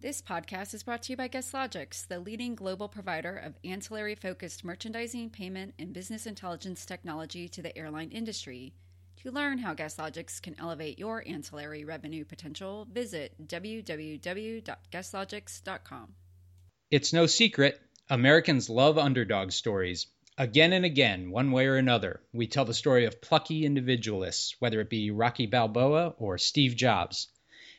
This podcast is brought to you by GuestLogix, the leading global provider of ancillary focused merchandising, payment, and business intelligence technology to the airline industry. To learn how GuestLogix can elevate your ancillary revenue potential, visit www.guestlogix.com. It's no secret, Americans love underdog stories. Again and again, one way or another, we tell the story of plucky individualists, whether it be Rocky Balboa or Steve Jobs.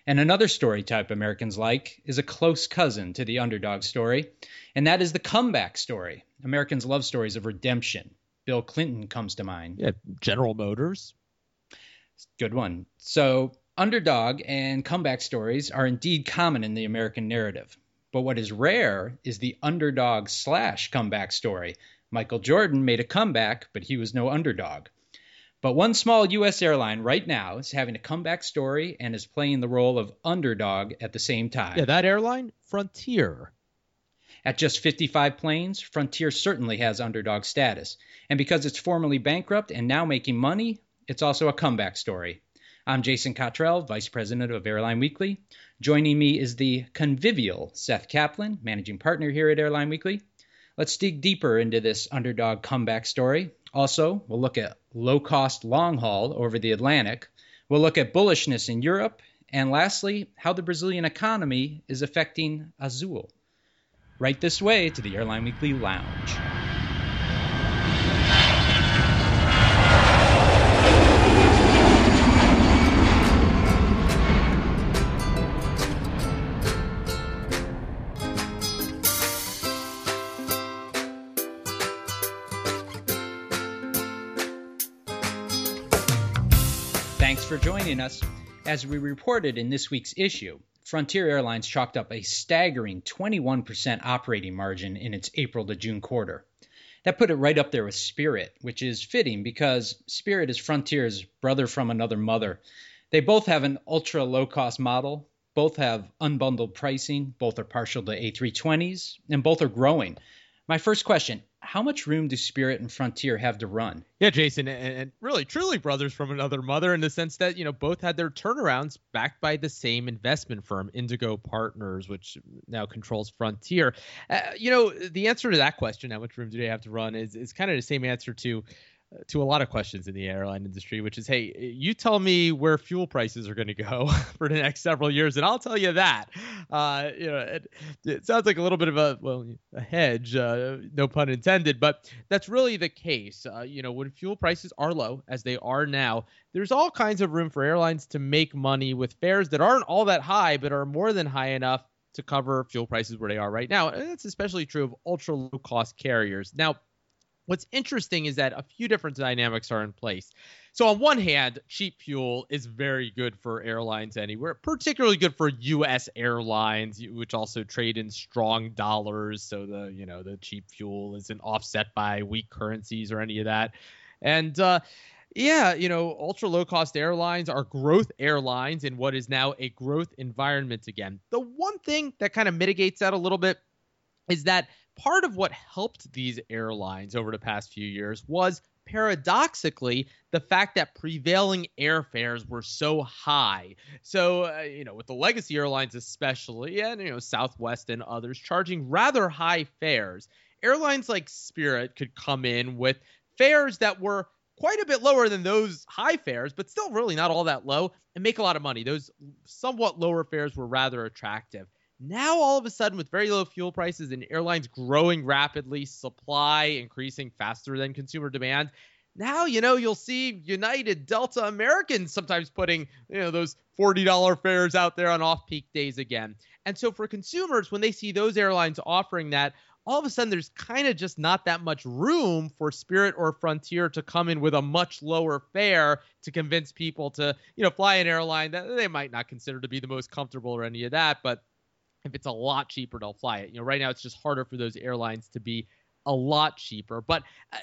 And another story type Americans like is a close cousin to the underdog story, and that is the comeback story. Americans love stories of redemption. Bill Clinton comes to mind. Yeah, General Motors. Good one. So, underdog and comeback stories are indeed common in the American narrative. But what is rare is the underdog slash comeback story. Michael Jordan made a comeback, but he was no underdog. But one small U.S. airline right now is having a comeback story and is playing the role of underdog at the same time. Yeah, that airline, Frontier. At just 55 planes, Frontier certainly has underdog status. And because it's formerly bankrupt and now making money, it's also a comeback story. I'm Jason Cottrell, Vice President of Airline Weekly. Joining me is the convivial Seth Kaplan, Managing Partner here at Airline Weekly. Let's dig deeper into this underdog comeback story. Also, we'll look at low cost long haul over the Atlantic. We'll look at bullishness in Europe. And lastly, how the Brazilian economy is affecting Azul. Right this way to the Airline Weekly Lounge. For joining us. As we reported in this week's issue, Frontier Airlines chalked up a staggering 21% operating margin in its April to June quarter. That put it right up there with Spirit, which is fitting because Spirit is Frontier's brother from another mother. They both have an ultra low cost model, both have unbundled pricing, both are partial to A320s, and both are growing. My first question how much room do Spirit and Frontier have to run? Yeah, Jason, and, really, truly brothers from another mother in the sense that, you know, both had their turnarounds backed by the same investment firm, Indigo Partners, which now controls Frontier. Uh, you know, the answer to that question, how much room do they have to run, is, is kind of the same answer to to a lot of questions in the airline industry, which is, hey, you tell me where fuel prices are going to go for the next several years, and I'll tell you that. Uh, you know, it, it, sounds like a little bit of a well, a hedge, uh, no pun intended, but that's really the case. Uh, you know, when fuel prices are low, as they are now, there's all kinds of room for airlines to make money with fares that aren't all that high, but are more than high enough to cover fuel prices where they are right now. And that's especially true of ultra low cost carriers. Now What's interesting is that a few different dynamics are in place. So, on one hand, cheap fuel is very good for airlines anywhere, particularly good for U.S. airlines, which also trade in strong dollars. So the you know the cheap fuel isn't offset by weak currencies or any of that. And uh, yeah, you know, ultra low cost airlines are growth airlines in what is now a growth environment again. The one thing that kind of mitigates that a little bit is that part of what helped these airlines over the past few years was paradoxically the fact that prevailing airfares were so high. So, uh, you know, with the legacy airlines especially, and, you know, Southwest and others charging rather high fares, airlines like Spirit could come in with fares that were quite a bit lower than those high fares, but still really not all that low and make a lot of money. Those somewhat lower fares were rather attractive. Now, all of a sudden, with very low fuel prices and airlines growing rapidly, supply increasing faster than consumer demand, now you know you'll see United, Delta, Americans sometimes putting you know those forty dollar fares out there on off peak days again. And so for consumers, when they see those airlines offering that, all of a sudden there's kind of just not that much room for Spirit or Frontier to come in with a much lower fare to convince people to you know fly an airline that they might not consider to be the most comfortable or any of that, but if it's a lot cheaper, they'll fly it. You know, right now it's just harder for those airlines to be a lot cheaper. But uh,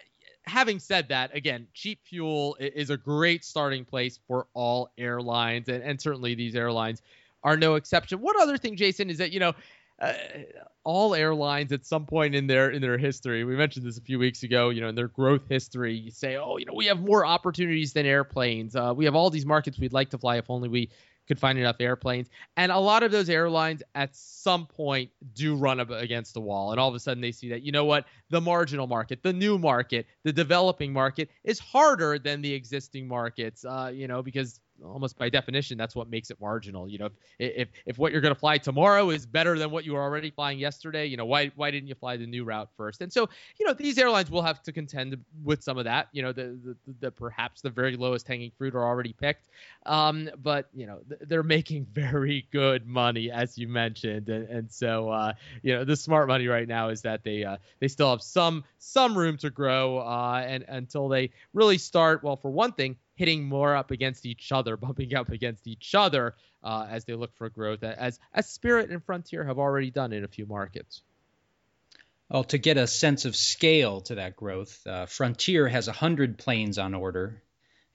having said that, again, cheap fuel is a great starting place for all airlines, and, and certainly these airlines are no exception. One other thing, Jason, is that you know. Uh, all airlines at some point in their in their history we mentioned this a few weeks ago you know in their growth history you say oh you know we have more opportunities than airplanes uh, we have all these markets we'd like to fly if only we could find enough airplanes. And a lot of those airlines at some point do run up against the wall. And all of a sudden they see that, you know what, the marginal market, the new market, the developing market is harder than the existing markets, uh, you know, because almost by definition that's what makes it marginal you know? If if, if what you're going to fly tomorrow is better than what you were already flying yesterday you know why why didn't you fly the new route first? And so you know these airlines will have to contend with some of that you know the the, the perhaps the very lowest hanging fruit are already picked. Um but you know they're making very good money as you mentioned. And, and so uh you know the smart money right now is that they uh they still have some some room to grow uh and until they really start well for one thing hitting more up against each other, bumping up against each other uh, as they look for growth, as as Spirit and Frontier have already done in a few markets. Well, to get a sense of scale to that growth, uh, Frontier has 100 planes on order,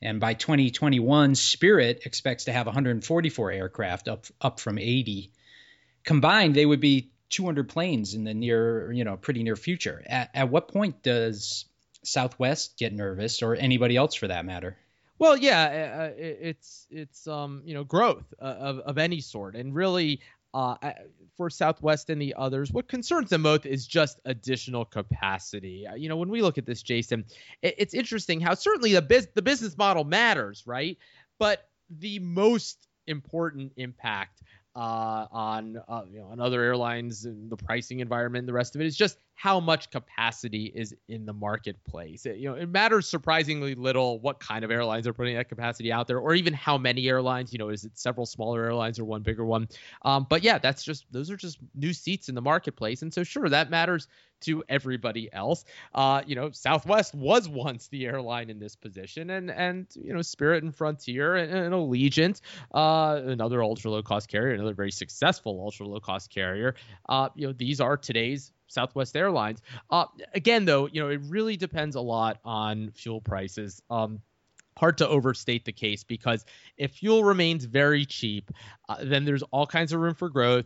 and by 2021, Spirit expects to have 144 aircraft, up up from 80. Combined, they would be 200 planes in the near, you know, pretty near future. At, at what point does Southwest get nervous, or anybody else for that matter? Well, yeah, uh, uh it's it's um you know growth uh, of of any sort, and really uh, for Southwest and the others, what concerns them most is just additional capacity. Uh, you know, when we look at this, Jason, it, it's interesting how certainly the biz- the business model matters, right? But the most important impact uh, on uh, you know on other airlines and the pricing environment, and the rest of it is just how much capacity is in the marketplace. It, you know, it matters surprisingly little what kind of airlines are putting that capacity out there, or even how many airlines. You know, is it several smaller airlines or one bigger one? Um, but yeah, that's just those are just new seats in the marketplace, and so sure that matters to everybody else. Uh, you know, Southwest was once the airline in this position, and and you know, Spirit and Frontier and, and Allegiant, uh, another ultra low cost carrier, another very successful ultra low cost carrier. Uh, you know, these are today's Southwest Airlines. Uh, again, though, you know, it really depends a lot on fuel prices. Um, hard to overstate the case because if fuel remains very cheap, uh, then there's all kinds of room for growth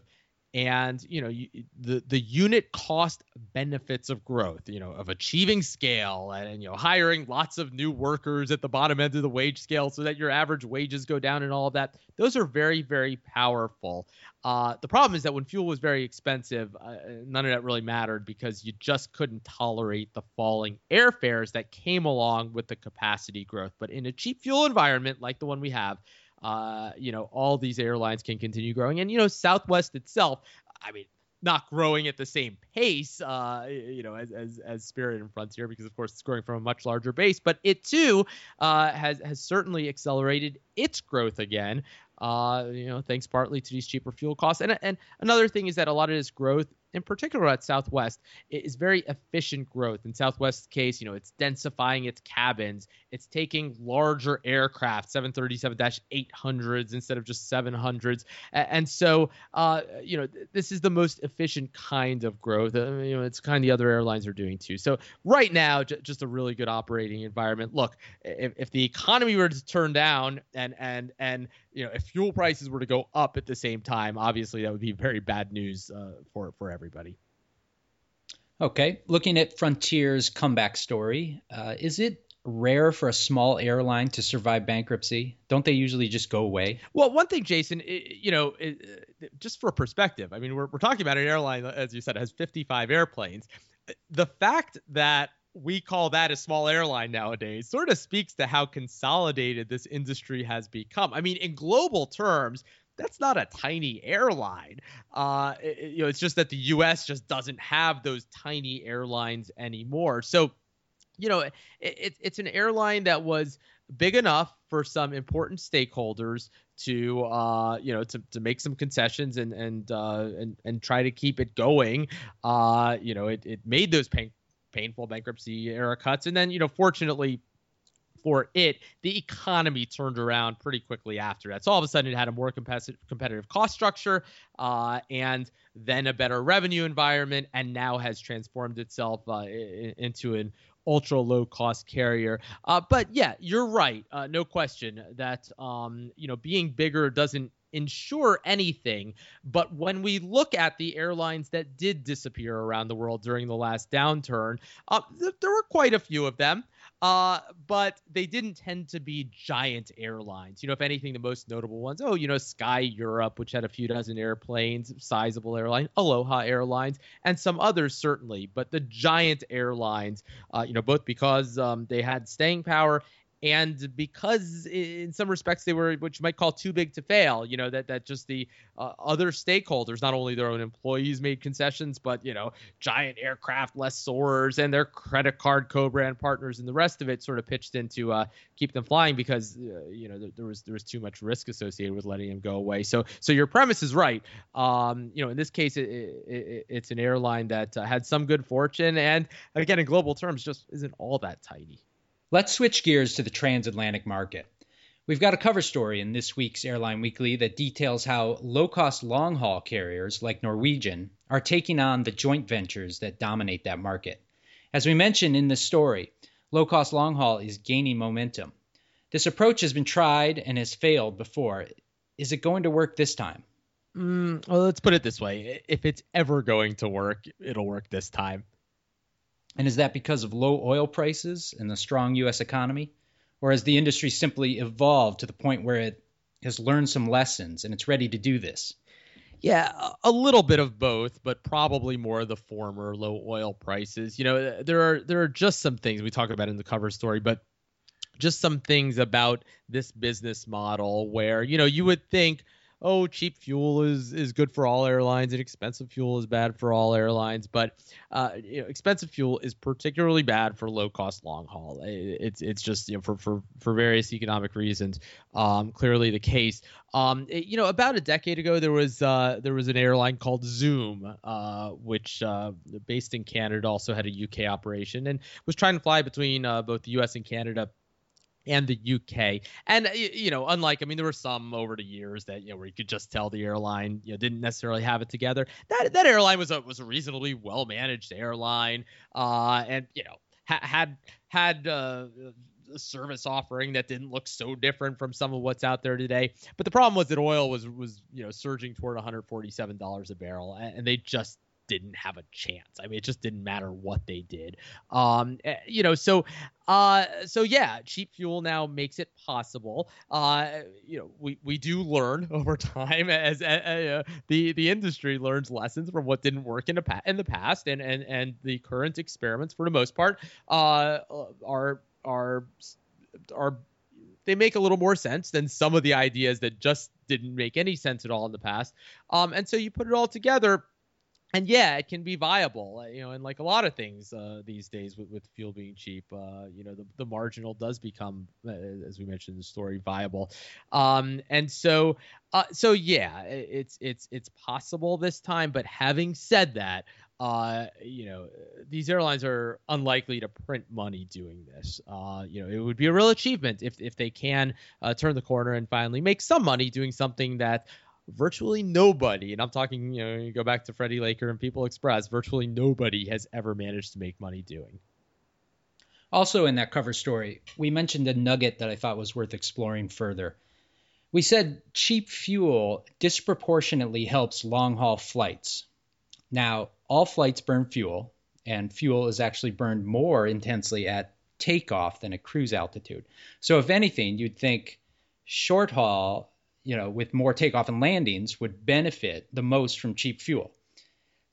and you know you, the the unit cost benefits of growth you know of achieving scale and, and, you know hiring lots of new workers at the bottom end of the wage scale so that your average wages go down and all of that. Those are very very powerful. Uh, the problem is that when fuel was very expensive uh, none of that really mattered because you just couldn't tolerate the falling airfares that came along with the capacity growth. But in a cheap fuel environment like the one we have uh, you know, all these airlines can continue growing. And, you know, Southwest itself, I mean, not growing at the same pace, uh, you know, as, as, as Spirit and Frontier, because of course it's growing from a much larger base. But it too uh, has has certainly accelerated its growth again. Uh, you know, thanks partly to these cheaper fuel costs. And and another thing is that a lot of this growth in particular at Southwest, is very efficient growth. In Southwest's case, you know, it's densifying its cabins, it's taking larger aircraft, 737-800s instead of just 700s, and so, uh, you know, this is the most efficient kind of growth. Uh, you know, it's kind of the other airlines are doing too. So right now, j- just a really good operating environment. Look, if, if the economy were to turn down and and and you know, if fuel prices were to go up at the same time, obviously that would be very bad news uh, for for everybody. Okay, looking at Frontier's comeback story, uh, is it rare for a small airline to survive bankruptcy? Don't they usually just go away? Well, one thing, Jason, you know, just for perspective, I mean, we're, we're talking about an airline, as you said, has 55 airplanes. The fact that we call that a small airline nowadays sort of speaks to how consolidated this industry has become. I mean, in global terms, that's not a tiny airline. Uh, it, you know, it's just that the U.S. just doesn't have those tiny airlines anymore. So, you know, it, it, it's an airline that was big enough for some important stakeholders to uh, you know to, to make some concessions and and uh, and and try to keep it going. Uh, you know, it, it made those pain, painful bankruptcy era cuts. And then, you know, fortunately for it, the economy turned around pretty quickly after that. So all of a sudden, it had a more competitive competitive cost structure, uh, and then a better revenue environment, and now has transformed itself uh, into an ultra low cost carrier. Uh, but yeah, you're right. Uh, no question that um, you know being bigger doesn't ensure anything. But when we look at the airlines that did disappear around the world during the last downturn, uh, th- there were quite a few of them. Uh, but they didn't tend to be giant airlines. You know, if anything, the most notable ones, oh, you know, Sky Europe, which had a few dozen airplanes, sizable airline, Aloha Airlines, and some others certainly. But the giant airlines, uh, you know, both because um, they had staying power and because in some respects they were what you might call too big to fail you know that that just the uh, other stakeholders not only their own employees made concessions but you know giant aircraft lessors and their credit card co-brand partners and the rest of it sort of pitched in to uh, keep them flying because uh, you know there, there, was there was too much risk associated with letting them go away. So so your premise is right. Um, you know in this case it, it, it, it's an airline that uh, had some good fortune and again in global terms just isn't all that tiny Let's switch gears to the transatlantic market. We've got a cover story in this week's Airline Weekly that details how low cost long haul carriers like Norwegian are taking on the joint ventures that dominate that market. As we mentioned in this story, low cost long haul is gaining momentum. This approach has been tried and has failed before. Is it going to work this time? Mm, well, let's put it this way if it's ever going to work, it'll work this time. And is that because of low oil prices and the strong U.S. economy? Or has the industry simply evolved to the point where it has learned some lessons and it's ready to do this? Yeah, a little bit of both, but probably more of the former, low oil prices. You know, there are there are just some things we talk about in the cover story, but just some things about this business model where, you know, you would think oh, cheap fuel is is good for all airlines and expensive fuel is bad for all airlines. But uh, you know, expensive fuel is particularly bad for low cost long haul. It's it's just you know for for for various economic reasons, um, clearly the case. Um, it, you know, about a decade ago, there was uh, there was an airline called Zoom, uh, which uh, based in Canada, also had a UK operation and was trying to fly between uh, both the US and Canada and the UK. And you know, unlike I mean, there were some over the years that you know where you could just tell the airline you know didn't necessarily have it together. That that airline was a was a reasonably well managed airline, uh, and you know ha- had had. Uh, a service offering that didn't look so different from some of what's out there today. But the problem was that oil was was you know surging toward 147 dollars a barrel, and they just didn't have a chance. I mean, it just didn't matter what they did. Um, eh, you know, so uh, so yeah, cheap fuel now makes it possible. Uh, you know, we we do learn over time as uh, the the industry learns lessons from what didn't work in the in the past, and and and the current experiments for the most part uh, are are are they make a little more sense than some of the ideas that just didn't make any sense at all in the past. Um, and so you put it all together and yeah, it can be viable, uh, you know, and like a lot of things uh, these days with, with fuel being cheap, uh, you know, the, the marginal does become, uh, as we mentioned in the story, viable. Um, and so, uh, so yeah, it's it's it's possible this time. But having said that, uh, you know, these airlines are unlikely to print money doing this. Uh, you know, it would be a real achievement if if they can uh, turn the corner and finally make some money doing something that virtually nobody, and I'm talking, you know, you go back to Freddie Laker and People Express, virtually nobody has ever managed to make money doing. Also, in that cover story, we mentioned a nugget that I thought was worth exploring further. We said cheap fuel disproportionately helps long haul flights. Now, all flights burn fuel, and fuel is actually burned more intensely at takeoff than at cruise altitude. So, if anything, you'd think short haul you know, with more takeoff and landings would benefit the most from cheap fuel.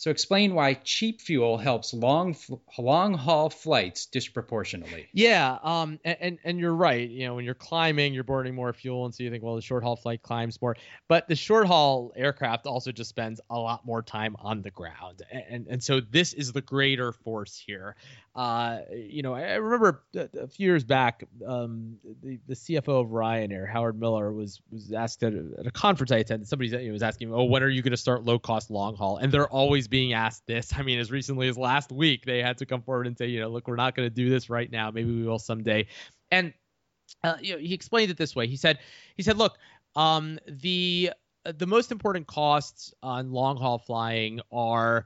So explain why cheap fuel helps long long haul flights disproportionately. Yeah, um, and and you're right. You know, when you're climbing, you're burning more fuel, and so you think, well, the short haul flight climbs more. But the short haul aircraft also just spends a lot more time on the ground, and and so this is the greater force here. Uh, you know, I remember a few years back, um, the, the CFO of Ryanair, Howard Millar, was was asked at a, at a conference I attended. Somebody was asking, "Oh, when are you going to start low cost long haul?" And they're always being asked this. I mean, as recently as last week, they had to come forward and say, "You know, look, we're not going to do this right now. Maybe we will someday." And uh, you know, he explained it this way. He said, "He said, look, um, the the most important costs on long haul flying are."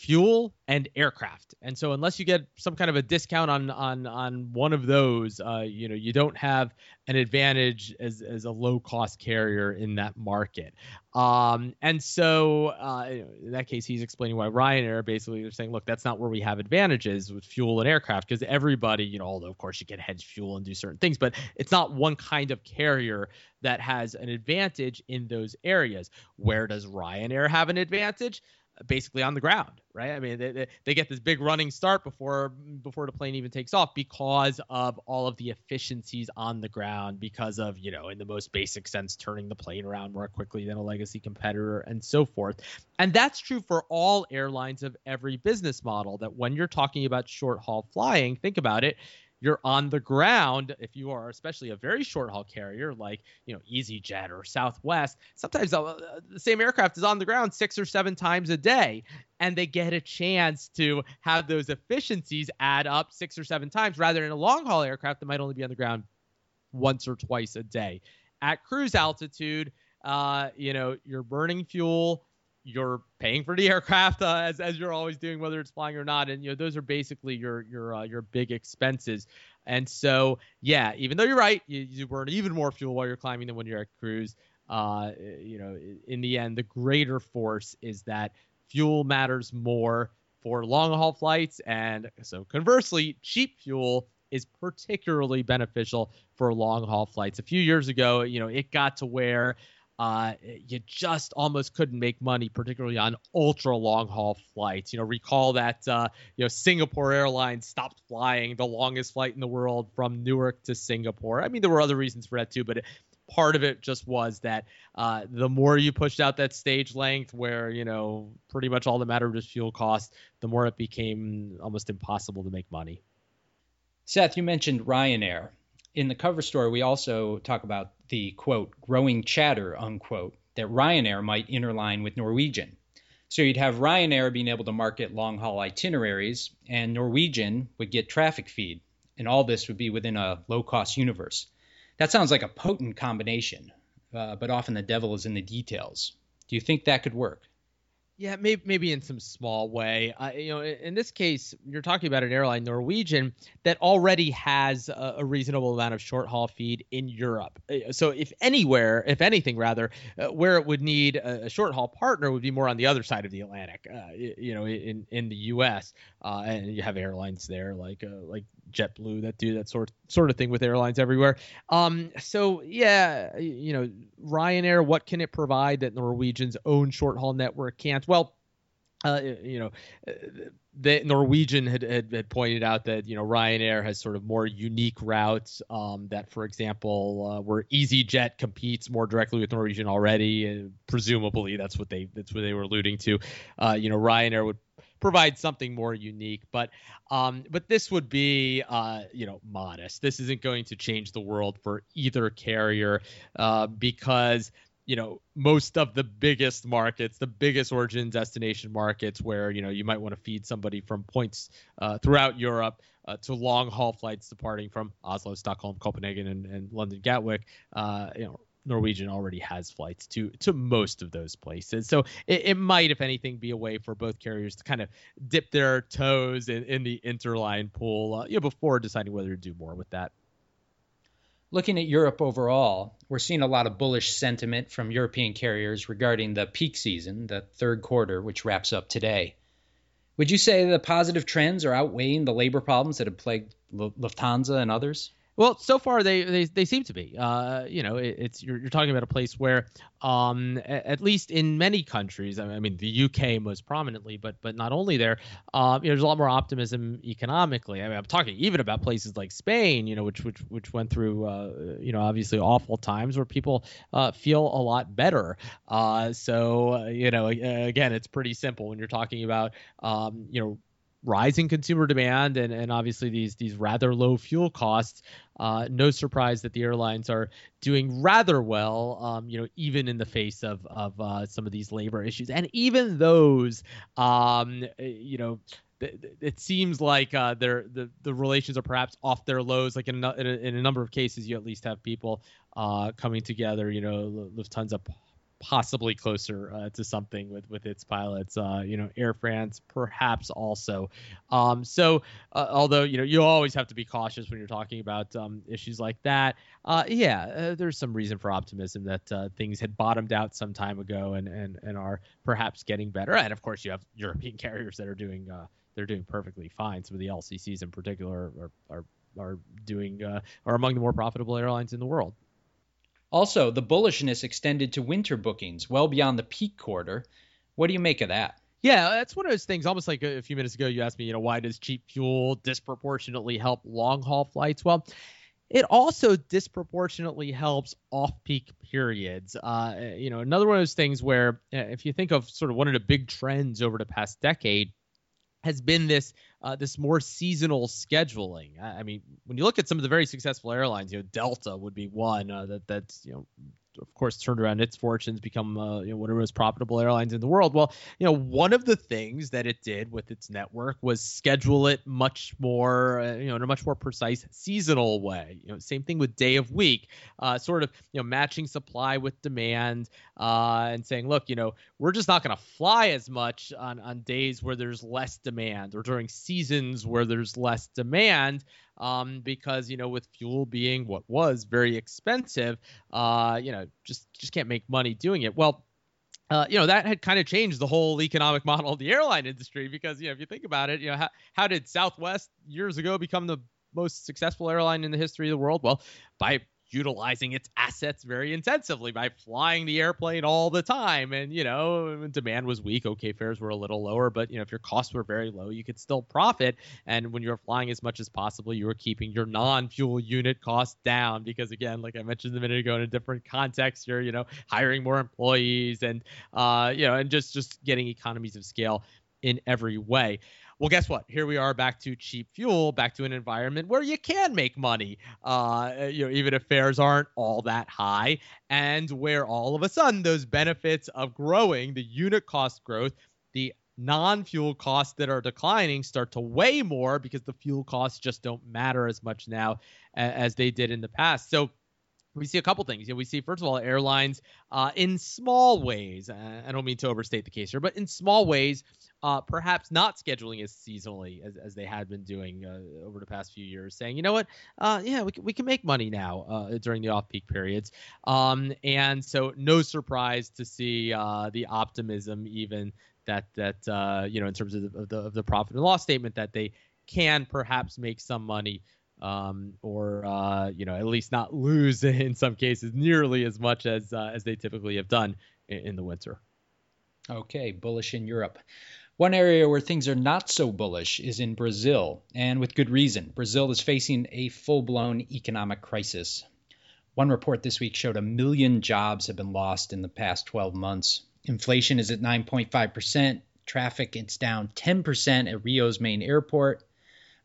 Fuel and aircraft. And so unless you get some kind of a discount on on on one of those, uh, you know, you don't have an advantage as as a low cost carrier in that market. Um, and so uh, in that case, he's explaining why Ryanair basically they're saying, look, that's not where we have advantages with fuel and aircraft because everybody, you know, although of course you can hedge fuel and do certain things, but it's not one kind of carrier that has an advantage in those areas. Where does Ryanair have an advantage? Basically on the ground, right? I mean, they, they get this big running start before before the plane even takes off because of all of the efficiencies on the ground, because of you know, in the most basic sense, turning the plane around more quickly than a legacy competitor, and so forth. And that's true for all airlines of every business model. That when you're talking about short haul flying, think about it you're on the ground if you are especially a very short haul carrier like you know easyjet or southwest sometimes uh, the same aircraft is on the ground six or seven times a day and they get a chance to have those efficiencies add up six or seven times rather than a long haul aircraft that might only be on the ground once or twice a day. At cruise altitude uh, you know you're burning fuel you're paying for the aircraft uh, as as you're always doing, whether it's flying or not, and you know those are basically your your uh, your big expenses. And so, yeah, even though you're right, you, you burn even more fuel while you're climbing than when you're at cruise. Uh, you know, in the end, the greater force is that fuel matters more for long haul flights, and so conversely, cheap fuel is particularly beneficial for long haul flights. A few years ago, you know, it got to where uh, you just almost couldn't make money, particularly on ultra long haul flights. You know, recall that uh, you know Singapore Airlines stopped flying the longest flight in the world from Newark to Singapore. I mean, there were other reasons for that too, but it, part of it just was that uh, the more you pushed out that stage length, where you know pretty much all that mattered was fuel cost, the more it became almost impossible to make money. Seth, you mentioned Ryanair in the cover story, we also talk about the quote, growing chatter, unquote, that Ryanair might interline with Norwegian. So you'd have Ryanair being able to market long haul itineraries, and Norwegian would get traffic feed. And all this would be within a low cost universe. That sounds like a potent combination, uh, but often the devil is in the details. Do you think that could work? Yeah, maybe maybe in some small way. Uh, you know, in this case, you're talking about an airline, Norwegian, that already has a, a reasonable amount of short haul feed in Europe. Uh, so, if anywhere, if anything, rather, uh, where it would need a, a, short haul partner would be more on the other side of the Atlantic. Uh, you know, in in the U.S. Uh, and you have airlines there like uh, like JetBlue that do that sort sort of thing with airlines everywhere. Um, so yeah, you know, Ryanair, what can it provide that Norwegian's own short haul network can't? Well, uh, you know, uh, the Norwegian had, had, had, pointed out that you know Ryanair has sort of more unique routes. Um, that, for example, uh, where EasyJet competes more directly with Norwegian already, presumably that's what they that's what they were alluding to. Uh, you know, Ryanair would provide something more unique. But um, but this would be uh, you know modest. This isn't going to change the world for either carrier uh, because you know most of the biggest markets the biggest origin destination markets where you know you might want to feed somebody from points uh, throughout europe uh, to long haul flights departing from oslo stockholm copenhagen and, and london gatwick uh, you know Norwegian already has flights to to most of those places. So it, it, might, if anything, be a way for both carriers to kind of dip their toes in, in the interline pool uh, you know, before deciding whether to do more with that. Looking at Europe overall, we're seeing a lot of bullish sentiment from European carriers regarding the peak season, the third quarter, which wraps up today. Would you say the positive trends are outweighing the labor problems that have plagued Lufthansa and others? Well, so far they they, they seem to be. Uh, you know, it, it's you're, you're talking about a place where, um, at least in many countries, I mean, the UK most prominently, but but not only there, um, there's a lot more optimism economically. I mean, I'm talking even about places like Spain, you know, which which which went through, uh, you know, obviously awful times where people uh, feel a lot better. Uh, so uh, you know, again, it's pretty simple when you're talking about, um, you know rising consumer demand and, and obviously these these rather low fuel costs, uh, no surprise that the airlines are doing rather well, um, you know, even in the face of of uh, some of these labor issues, and even those, um, you know. It seems like uh, the the relations are perhaps off their lows. Like in a, in a, in a number of cases, you at least have people uh, coming together. You know, Lufthansa possibly closer uh, to something with with its pilots. Uh, you know, Air France perhaps also. Um, so uh, although you know you always have to be cautious when you're talking about um, issues like that. Uh, yeah, uh, there's some reason for optimism that uh, things had bottomed out some time ago and and and are perhaps getting better. And of course, you have European carriers that are doing they're doing perfectly fine. Some of the LCCs in particular are are are doing are among the more profitable airlines in the world. Also, the bullishness extended to winter bookings well beyond the peak quarter. What do you make of that? Yeah, that's one of those things. Almost like a few minutes ago, you asked me, you know, why does cheap fuel disproportionately help long haul flights? Well, it also disproportionately helps off-peak periods. Uh, you know, another one of those things where, uh, if you think of sort of one of the big trends over the past decade, has been this uh, this more seasonal scheduling. I, I, mean, when you look at some of the very successful airlines, you know, Delta would be one uh, that that's you know of course, turned around its fortunes, become uh, you know, one of the most profitable airlines in the world. Well, you know, one of the things that it did with its network was schedule it much more, uh, you know, in a much more precise seasonal way. You know, same thing with day of week, uh, sort of, you know, matching supply with demand, uh, and saying, look, you know, we're just not going to fly as much on on days where there's less demand or during seasons where there's less demand um, because you know with fuel being what was very expensive, uh, you know just just can't make money doing it. Well, uh, you know that had kind of changed the whole economic model of the airline industry because you know if you think about it, you know how how did Southwest years ago become the most successful airline in the history of the world? Well, by utilizing its assets very intensively by flying the airplane all the time. And, you know, demand was weak. Okay, fares were a little lower, but, you know, if your costs were very low, you could still profit. And when you're flying as much as possible, you were keeping your non fuel unit costs down because, again, like I mentioned a minute ago, in a different context, you're, you know, hiring more employees and, uh, you know, and just, just getting economies of scale in every way. Well, guess what? Here we are back to cheap fuel, back to an environment where you can make money, uh, you know, even if fares aren't all that high, and where all of a sudden those benefits of growing, the unit cost growth, the non-fuel costs that are declining start to weigh more because the fuel costs just don't matter as much now as they did in the past. So we see a couple things. You know, we see first of all airlines uh, in small ways. Uh, I don't mean to overstate the case here, but in small ways, uh, perhaps not scheduling as seasonally as, as they had been doing uh, over the past few years, saying, you know what, uh, yeah, we can, we can make money now uh, during the off-peak periods. Um, and so, no surprise to see the optimism, even that that you know, in terms of the, of the, of the profit and loss statement, that they can perhaps make some money um, or uh, you know at least not lose in some cases nearly as much as uh, as they typically have done in, in, the winter. Okay, bullish in Europe. One area where things are not so bullish is in Brazil, and with good reason. Brazil is facing a full-blown economic crisis. One report this week showed a million jobs have been lost in the past 12 months. Inflation is at 9.5%. Traffic it's down 10% at Rio's main airport.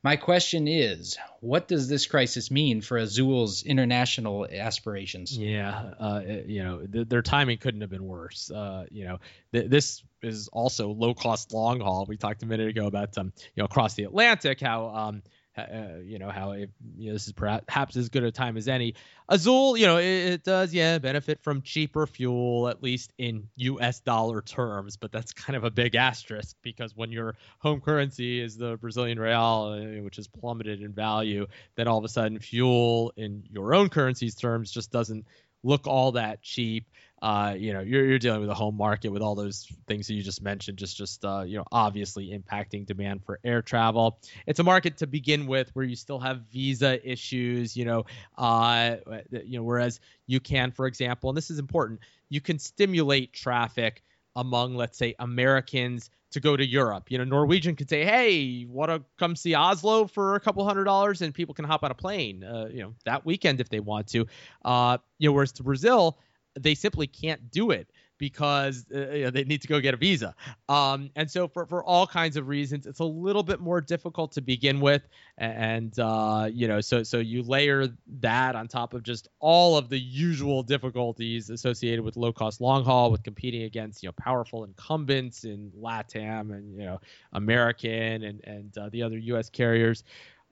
My question is, what does this crisis mean for Azul's international aspirations? Yeah, uh, you know, th- their timing couldn't have been worse. Uh, you know, th- this is also low cost long haul. We talked a minute ago about um, you know, across the Atlantic, how um, uh, you know how it, you know, this is perhaps as good a time as any. Azul, you know, it, it, does yeah benefit from cheaper fuel at least in U.S. dollar terms, but that's kind of a big asterisk because when your home currency is the Brazilian real, uh, which has plummeted in value, then all of a sudden fuel in your own currency's terms just doesn't look all that cheap uh, you know, you're, you're dealing with a home market with all those things that you just mentioned, just just uh, you know, obviously impacting demand for air travel. It's a market to begin with where you still have visa issues, you know, uh, you know, whereas you can, for example, and this is important, you can stimulate traffic among, let's say, Americans to go to Europe. You know, Norwegian could say, "Hey, want to come see Oslo for a couple hundred dollars?" and people can hop on a plane, uh, you know, that weekend if they want to. Uh, you know, whereas to Brazil, they simply can't do it because uh, you know, they need to go get a visa. Um, and so for, for all kinds of reasons, it's a little bit more difficult to begin with. And, uh, you know, so, so you layer that on top of just all of the usual difficulties associated with low cost long haul, with competing against, you know, powerful incumbents in LATAM and, you know, American and, and uh, the other U.S. carriers.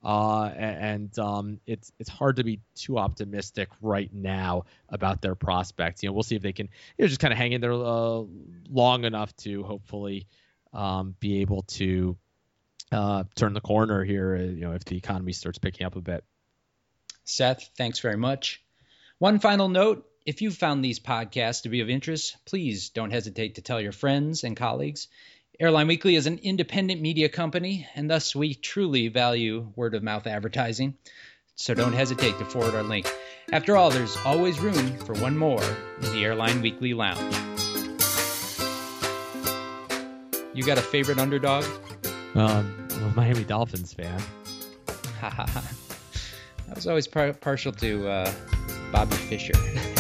Uh, and um, it's it's hard to be too optimistic right now about their prospects. You know, we'll see if they can you know just kind of hang in there uh, long enough to hopefully um, be able to uh, turn the corner here. Uh, you know, if the economy starts picking up a bit. Seth, thanks very much. One final note if you found these podcasts to be of interest, please don't hesitate to tell your friends and colleagues. Airline Weekly is an independent media company, and thus we truly value word of mouth advertising. So don't hesitate to forward our link. After all, there's always room for one more in the Airline Weekly Lounge. You got a favorite underdog? Um, I'm a Miami Dolphins fan. Haha. I was always par- partial to uh, Bobby Fischer.